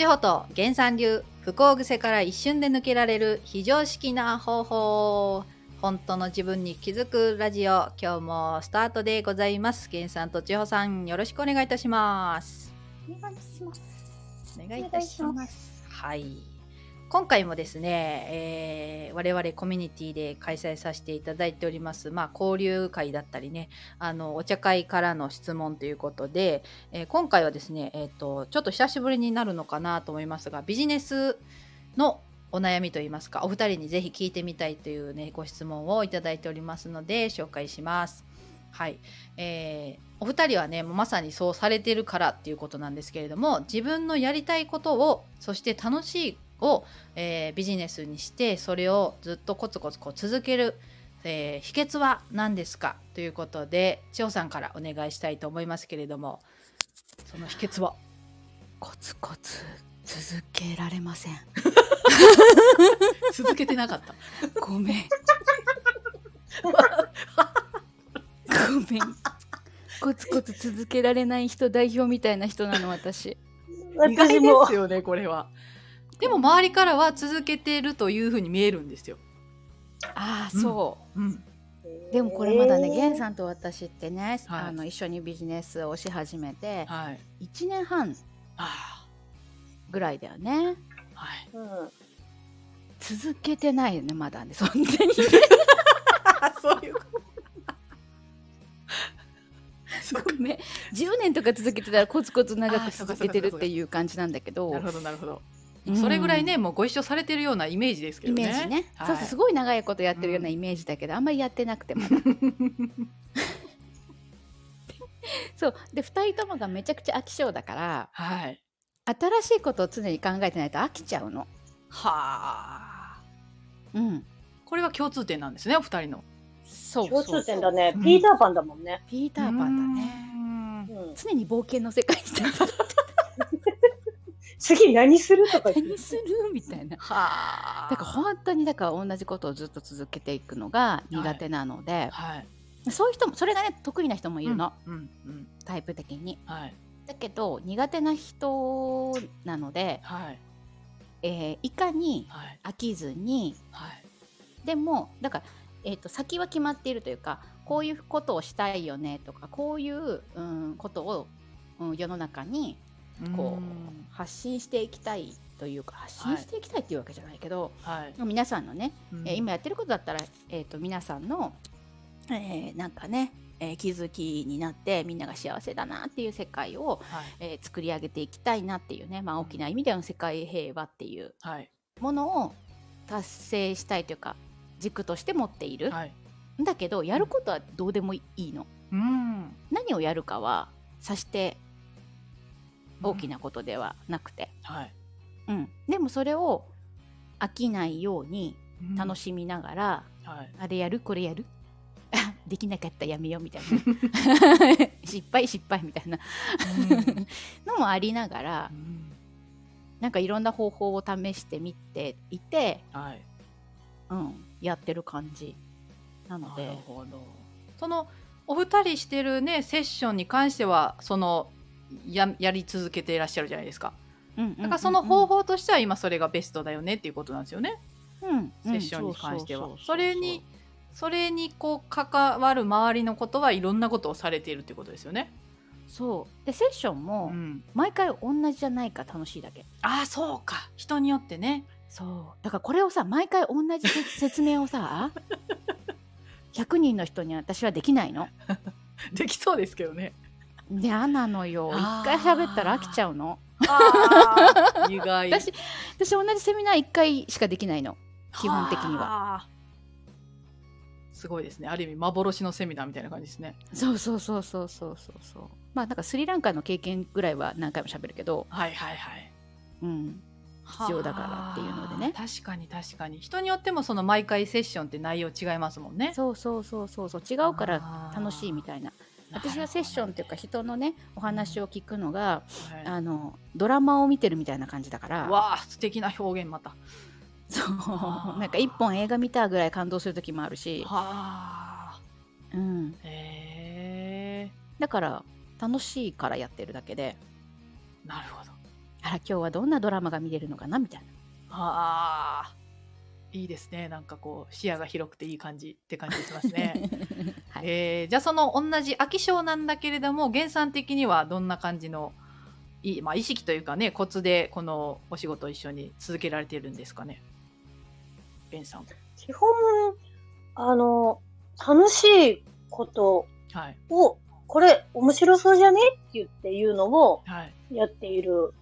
千穂と原産流不幸癖から一瞬で抜けられる非常識な方法本当の自分に気づくラジオ今日もスタートでございます。原さんと千穂さんよろしくお願いいたします。お願いします。お願いいたします。はい今回もですね、えー我々コミュニティで開催させていただいております、まあ、交流会だったりねあのお茶会からの質問ということで、えー今回はですね、えー、とちょっと久しぶりになるのかなと思いますがビジネスのお悩みといいますかお二人にぜひ聞いてみたいというねご質問をいただいておりますので紹介します。はい、えーお二人はねまさにそうされてるからっていうことなんですけれども自分のやりたいことをそして楽しいを、えービジネスにしてそれをずっとコツコツこう続ける、えー秘訣は何ですか？ということで千代さんからお願いしたいと思いますけれどもその秘訣はコツコツ続けられません。続けてなかった。ごめん。ごめん。コツコツ続けられない人代表みたいな人なの私。意外ですよねこれは。でも周りからは続けてるというふうに見えるんですよ。ああうんそう。うん、でもこれまだね、えーゲンさんと私ってね、はいあの一緒にビジネスをし始めてはい。1年半あぐらいだよね。あ、はい。うん続けてないよねまだねそんなに。そういうこと。ごめん10年とか続けてたらコツコツ長く続けてるっていう感じなんだけどなるほどなるほど。うん。それぐらいねもうご一緒されてるようなイメージですけイどね。メージね、はい。そうそうすごい長いことやってるようなイメージだけど、あんまりやってなくてまだ。そう。で2人ともがめちゃくちゃ飽き性だからはい。新しいことを常に考えてないと飽きちゃうの。はあ。うん。これは共通点なんですねお二人の。そう共通点だね。うん。ピーターパンだもんね。ピーターパンだね。ね。うん。常に冒険の世界に次何するとか何するみたいな。はあ。だから本当にだから同じことをずっと続けていくのが苦手なので、はい。そういう人もそれがね得意な人もいるの、うんうん。タイプ的に。はい。だけど苦手な人なので、はい。えーいかにはい。飽きずにはい。でもだから、えー、と先は決まっているというかこういうことをしたいよねとかこういう、うん、ことを、うん、世の中にこう発信していきたいというか発信していきたいっていうわけじゃないけど、はい。皆さんのね、うん。えー今やってることだったら、えー、と皆さんの、えーなんかね、えー気づきになってみんなが幸せだなっていう世界を、はい。えー作り上げていきたいなっていうね、まあ、大きな意味での世界平和っていうはい。ものを達成したいというか軸として持っている、はい。だけどやることはどうでもいいの。うん。何をやるかはさして大きなことではなくて、はい。うん。でもそれを飽きないように楽ししみながら、い。はい。あれやるこれやる？あ できなかったやめようみたいな。失敗失敗みたいな。のもありながらうん。なんかいろんな方法を試してみていて、はい。うん、やってる感じ。なのなで。そのお二人してるねセッションに関してはそのややり続けていらっしゃるじゃないですか。だからその方法としては今それがベストだよねっていうことなんですよね。うんセッションに関してはうんう。それにそれにこう関わる周りのことはいろんなことをされているっていうことですよね。そうでセッションもん。毎回同じじゃないから楽しいだけああそうか。人によってね。そうだからこれをさ毎回同じせ説明をさ 100人の人に私はできないのできそうですけどね。嫌なのよ一回喋ったら飽きちゃうの 意外。私私同じセミナー1回しかできないの基本的にははあ。すごいですね。ある意味幻のセミナーみたいな感じですね。そうそうそうそうそうそうそうまあなんかスリランカの経験ぐらいは何回も喋るけどはいはいはい。うん必要だからっていうのでねはあ確かに確かに。人によってもその毎回セッションって内容違いますもんね。そうそうそうそうそう違うから楽しいみたいな私はセッションっていうか人のねお話を聞くのが、はいあのドラマを見てるみたいな感じだからわあ素敵な表現また。そうなんか一本映画見たぐらい感動する時もあるし、はあ。うん、へえ。だから楽しいからやってるだけでなるほど。あら今日はどんなドラマが見れるのかなみたいな。ああいいですね。なんかこう視野が広くていい感じって感じしますね。はい。えーじゃあその同じ飽き性なんだけれども原産的にはどんな感じのい、まあ、意識というかねコツでこのお仕事を一緒に続けられてるんですかね？ベンさん。基本、あの、楽しいことはい。を、これ面白そうじゃねって言って言うのをはい。やっている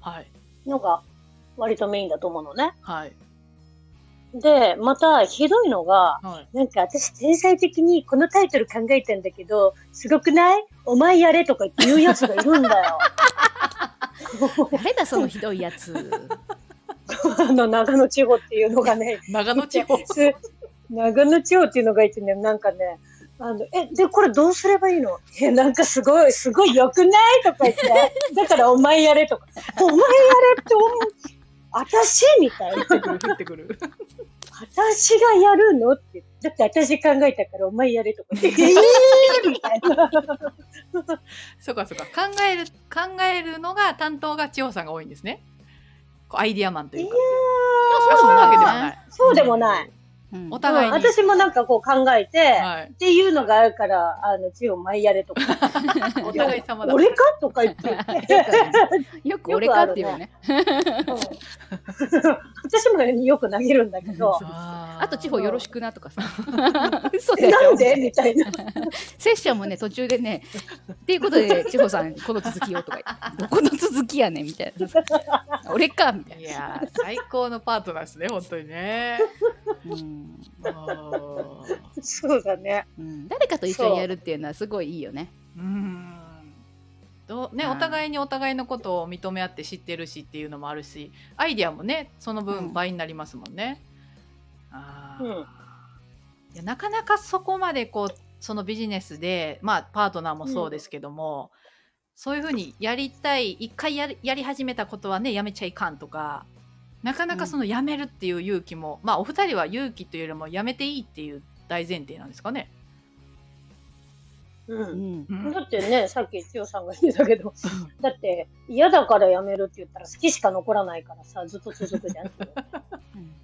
はい。のが割とメインだと思うのね。はいで、またひどいのが、はい。なんか私天才的にこのタイトル考えたんだけど、すごくない？お前やれとか言うやつがいるんだよ。誰だそのひどいやつ。あの長野地方っていうのがね、長野地方。す長野地方っていうのがいてね、なんかね、あの、え、で、これどうすればいいの？え、なんかすごい、すごい良くないとか言って、だからお前やれとか、お前やれって思う、私？みたいな。降ってくる。私がやるの？って。だって私考えたからお前やれとか。えーみたいな。そうかそうか。考える、考えるのが担当が千穂さんが多いんですね。アイディアマンというか。あそうなわけではない。そうでもない。うんお互いに。うん私もなんかこう考えて、はい。っていうのがあるから、あの、ちお前やれとか。お互い様だ。俺かとか言って。よく俺かっていうね。うん 私もよく投げるんだけど、ああと地方よろしくなとかさ。嘘えだよなん。で？みたいな。セッションもね途中でねっていうことで千穂さんこの続きよとか言ってどこの続きやねんみたいな俺かみたいいやー最高のパートナーですね、本当にね。な、うんそうだね。うん、誰かと一緒にやるっていうのはすごいいいよねうん。どうね、はいお互いにお互いのことを認め合って知ってるしっていうのもあるし、アイディアもね、そのうん分倍になりますもんね。あーうんいやなかなかそこまでこうそのビジネスで、まあ、パートナーもそうですけども、そういうふうにやりたい一回やりやり始めたことはねやめちゃいかんとかなかなかそのやめるっていう勇気も、まあお二人は勇気というよりもやめていいっていう大前提なんですかね。う。うんんうんだってね、さっき千代さんが言ってたけど、だって嫌だからやめるって言ったら好きしか残らないからさ、ずっと続くじゃん。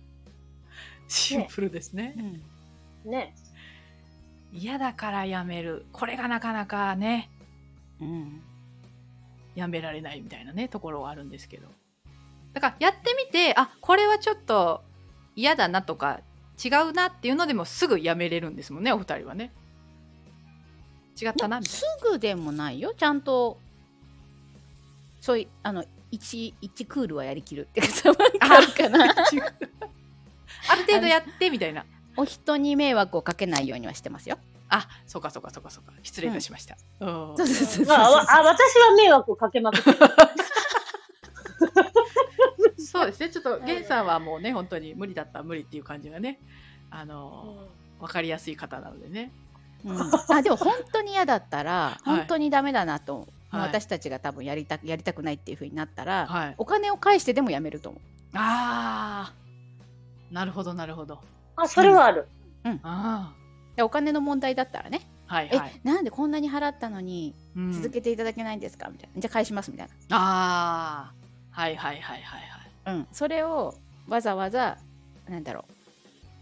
シンプルですね。うん。ね。嫌だからやめる。これがなかなかね。うん。やめられないみたいなねところはあるんですけど。だからやってみてあこれはちょっと嫌だなとか違うなっていうのでもすぐやめれるんですもんねお二人はね。違ったなみたいすぐでもないよ。ちゃんとそういうあの1一クールはやりきるっていうかあるかなある程度やってみたいな。お人に迷惑をかけないようにはしてますよ。あそうかそうかそうかそうか。失礼いたしました、うん。そうそうそうまあ、わあ私は迷惑をかけまくってる。そうですね。ちょっとゲンさんはもうね本当に無理だったら無理っていう感じがねあの分かりやすい方なのでね。うん、あでも本当に嫌だったら、はい。本当にダメだなと、はい。私たちが多分やりたやりたくないっていうふうになったら、はい。お金を返してでもやめると思う。あーなるほどなるほど。あ、それはある。あでお金の問題だったらね、ーはいはい、えなんでこんなに払ったのにうん。続けていただけないんですか？みたいな。じゃあ返しますみたいああ。はいはいはいはいはい。な、うん、それをわざわざなんだろう。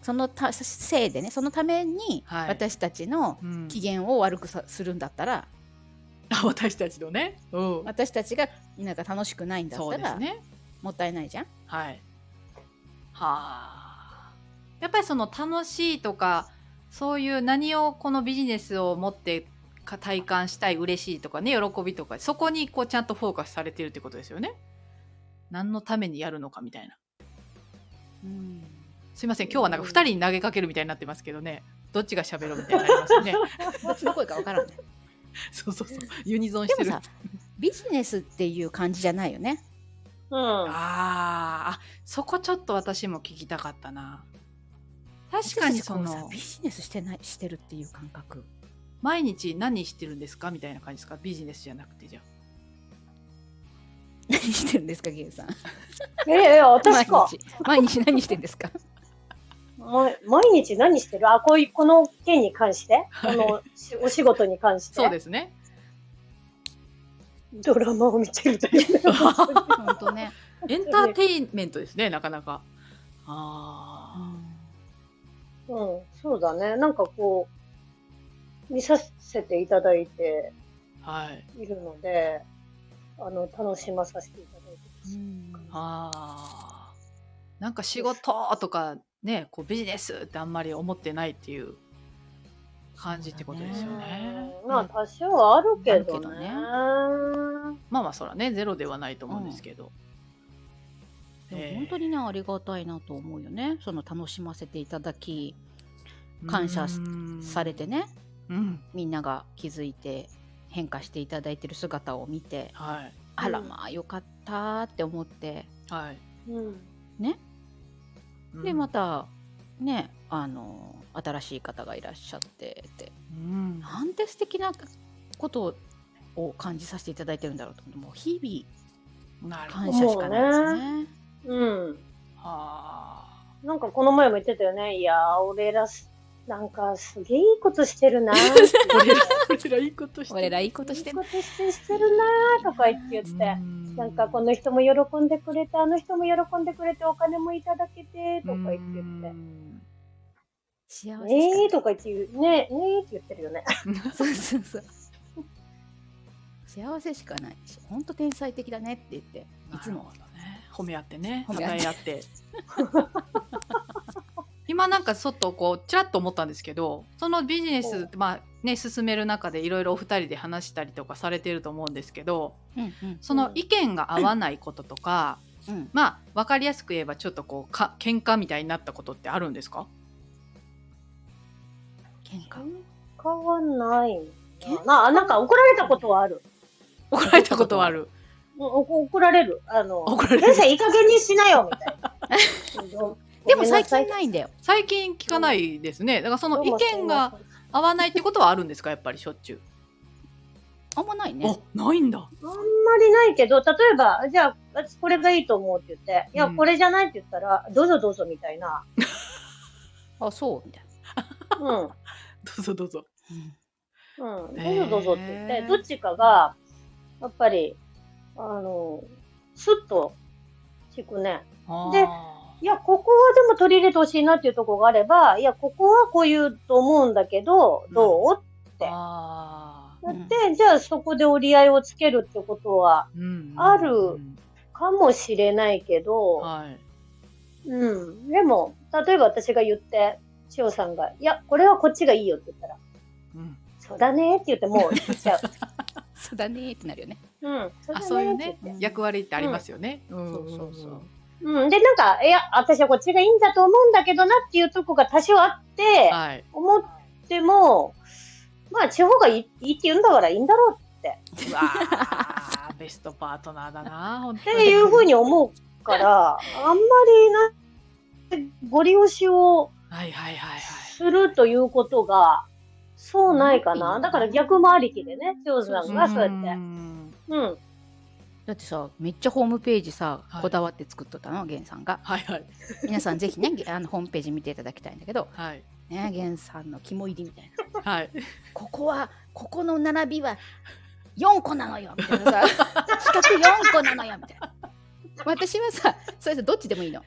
そのたせいでねそのためにはい。私たちのうん。機嫌を悪くさするんだったら、あ私たちのね。うん。私たちがなんか楽しくないんだっそうたら、ですね。もったいないじゃん。はいはあ。やっぱりその楽しいとかそういう何をこのビジネスを持ってか体感したい嬉しいとかね喜びとかそこにこうちゃんとフォーカスされてるってことですよね。何のためにやるのかみたいな。うん。すいません今日はなんか2人に投げかけるみたいになってますけどね。どっちが喋るみたいになりますね。どっちの声かわからんね。そうそうそう。ユニゾンしてる。ビジネスっていう感じじゃないよね。うん。あーあそこちょっと私も聞きたかったな確かにそのビジネスしてないしてるっていう感覚。毎日何してるんですか？みたいな感じですか？ビジネスじゃなくてじゃ 何してるんですか、ゲンさん？ええ私か。毎日毎日何してんですか？ま毎日何してる？あ、こういう、この件に関して、はいこのしお仕事に関して？そうですねドラマを見てるというね。本当ね。エンターテインメントですね、なかなか。あうん、そうだね。なんかこう、見させていただいてあ。はい。いるので、あの、楽しまさせていただいてます。ああ。なんか仕事とかね、こうビジネスってあんまり思ってないっていう感じってことですよね。うんまあ、多少はあるけどね。どねまあまあそらねゼロではないと思うんですけど。でも本当にねありがたいなと思うよねその楽しませていただき感謝されてねうん。みんなが気づいて変化していただいてる姿を見てはい。あらまあよかったって思ってはい。うん。ねでうんま。たねあの新しい方がいらっしゃってってうん。なんて素敵なことを感じさせていただいてるんだろうと思ってもう日々。感謝しかないですね。うん。はなんかこの前も言ってたよね。いやー、俺らす、なんかすげえいいことしてるな。俺ら、いいことしてる。俺らいいことしてるいいことしてるなーとか言って言って。なんかこの人も喜んでくれて、あの人も喜んでくれて、お金もいただけて、とか言って言って。幸せしかね。えーとか言ってねえ、ねえって言ってるよね。そうそうそう。幸せしかないし本当天才的だねって言っていつも。ね。褒め合ってね。褒め合って。今なんかちょっとこうちらっと思ったんですけどそのビジネスまあね進める中でいろいろお二人で話したりとかされてると思うんですけどうんうん。その意見が合わないこととか、うん。まあ分かりやすく言えばちょっとこうか喧嘩みたいになったことってあるんですか？喧嘩変わんない喧嘩？な。な、なんか怒られたことはある。怒られたことはある。怒られる。あの、怒られる先生いい加減にしなよ、みたいな。でも最近いないんだよ最近聞かないですね。だからその意見が合わないってことはあるんですか？やっぱりしょっちゅう。あんまないねあないんだ。あんまりないけど、例えば、じゃあ、私これがいいと思うって言って、いや、うんこれじゃないって言ったら、どうぞどうぞみたいな。あそうみたいうん。どうぞどうぞ。な、うん。どうぞどうぞって言って、どっちかが、やっぱり、あの、スッと聞くね。であいや、ここはでも取り入れてほしいなっていうところがあれば、いや、ここはこう言うと思うんだけど、どう？ーあー。やって、じゃあそこで折り合いをつけるってことはうんあるうんかもしれないけど、はい。うん。でも、例えば私が言って、千代さんが、いや、これはこっちがいいよって言ったら、うんそうだねって言ってもう言っちゃう。そうだねってなるよねうん。そうだあそういうね役割ってありますよね。うんそうそうそううん。で、なんか、いや、私はこっちがいいんだと思うんだけどなっていうとこが多少あって、はい。思っても、まあ、地方がいいいいって言うんだからいいんだろううわー ベストパートナーだな本っ当にていうふうに思うから、あんまりな、ご利用しをはいはいはいはい。するということが、そうないかな。うん。だから逆もありきでね、長さんがそうやって。ん。うん。だってさめっちゃホームページさはい。こだわって作っとったの？源さんが。はいはい。皆さんぜひね あのホームページ見ていただきたいんだけど。はい。ね源さんの肝入りみたいな。はい。ここはここの並びは4個なのよみたいなさ。四角4個なのよみたいな。私はさそれさどっちでもいいの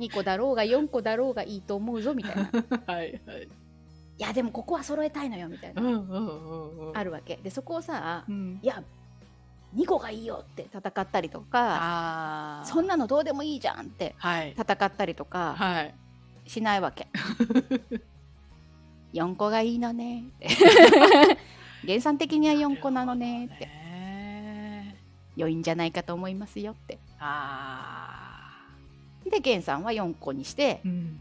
2個だろうが4個だろうがいいと思うぞみたいな。い はいはい。やでもここは揃えたいのよみたいな。あるわけ。でそこをさうん。いや2個がいいよって戦ったりとかああ。そんなのどうでもいいじゃんってはい。戦ったりとかはい。しないわけ。4個がいいのね。っ て原産的には4個なのねって。ね。良いんじゃないかと思いますよって。あで源さんは4個にしてあ。うん。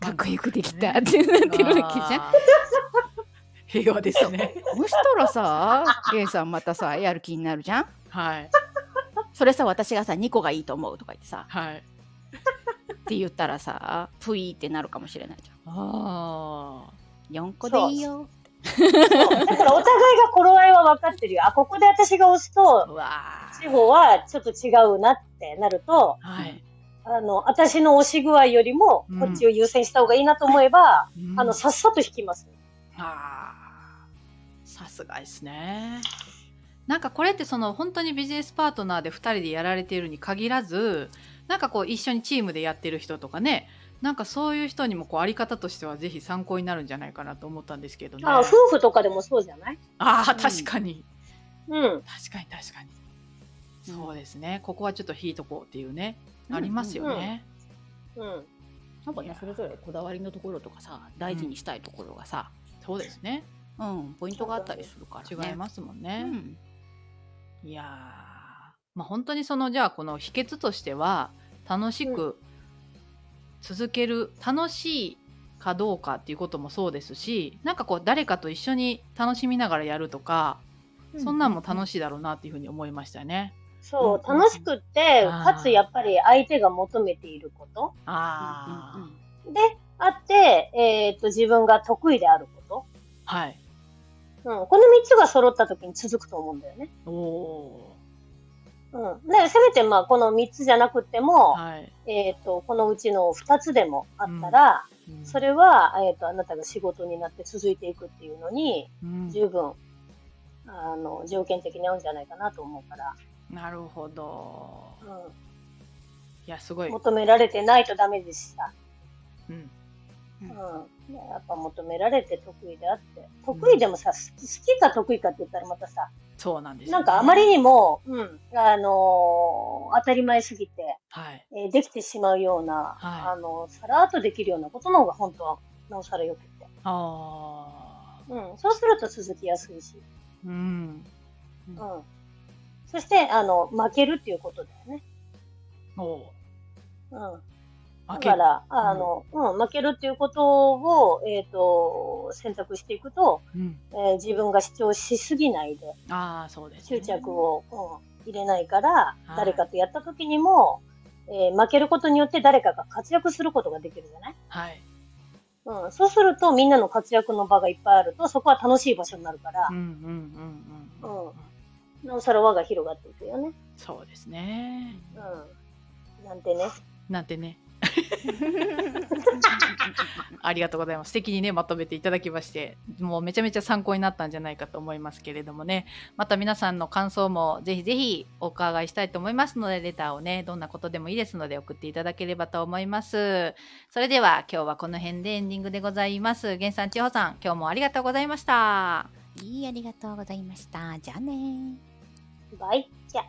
かっこよくできたってなってるわけじゃん。平和ですね。そしたらさ源さんまたさやる気になるじゃんはいそれさ私がさ2個がいいと思うとか言ってさはい。って言ったらさプイーってなるかもしれないじゃああ。ん4個でいいよだからお互いが頃合いは分かってるよ。あ、ここで私が押すと、うわあ。地方はちょっと違うなってなると、はい。あの、私の押し具合よりも、うんこっちを優先した方がいいなと思えば、うんあの、さっさと引きます。ああ。さすがですね。なんかこれってその本当にビジネスパートナーで2人でやられているに限らずなんかこう一緒にチームでやってる人とかねなんかそういう人にもこうあり方としてはぜひ参考になるんじゃないかなと思ったんですけどね。あ夫婦とかでもそうじゃない？ああ確かに、うん。確かに確かに。そうですね。ここはちょっと引いとこうっていうね、ありますよね。うん。なんかねそれぞれこだわりのところとかさ大事にしたいところがさ、そうですね。うんポイントがあったりするからね。違いますもんうね。んいやーまあ本当にそのじゃあこの秘訣としては楽しく続ける、楽しいかどうかっていうこともそうですしなんかこう誰かと一緒に楽しみながらやるとか、そんなんも楽しいだろうなっていうふうに思いましたよね。そう、うん楽しくって、かつやっぱり相手が求めていることあであって、えっ、と、自分が得意であるこはい。と。うん。この3つが揃った時に続くと思うんだよね。おおうん。で、せめてまあ、この3つじゃなくても、ー。はい。えっ、と、このうちの2つでもあったら、うんそれは、えっ、と、あなたが仕事になって続いていくっていうのに、うん十分、あの、条件的に合うんじゃないかなと思うから、なるほど。ういやすごい。ん。求められてないとダメですしさ。うん。うん。やっぱ求められて得意であって。得意でもさ、好き好きか得意かって言ったらまたさ、そうなんですよね、なんかあまりにも、うん、あのー当たり前すぎて、はい。えーできてしまうような、はいあの、さらっとできるようなことの方が本当は、なおさらよくて。ああ。うん。そうすると続きやすいし。うん。うん。そして、あの、負けるっていうことだよね。おお。うん。だから、あの、うん、負けるっていうことを、えっ、と、選択していくと、うん。えー自分が主張しすぎないで、ああ、そうです、ね。執着を、うん、入れないから、はい誰かとやった時にも、えー負けることによって誰かが活躍することができるじゃない？はい。うん、そうするとみんなの活躍の場がいっぱいあると、そこは楽しい場所になるからうん、うんうんうんうん。うんなおさら輪が広がっていくよね。そうですね。うん。なんてね。なんてね。ありがとうございます。素敵にね、まとめていただきまして、もうめちゃめちゃ参考になったんじゃないかと思いますけれどもね、また皆さんの感想もぜひぜひお伺いしたいと思いますので、レターをね、どんなことでもいいですので送っていただければと思います。それでは今日はこの辺でエンディングでございます。源さん、千穂さん、今日もありがとうございました。いいありがとうございました。じゃあねバイチャ。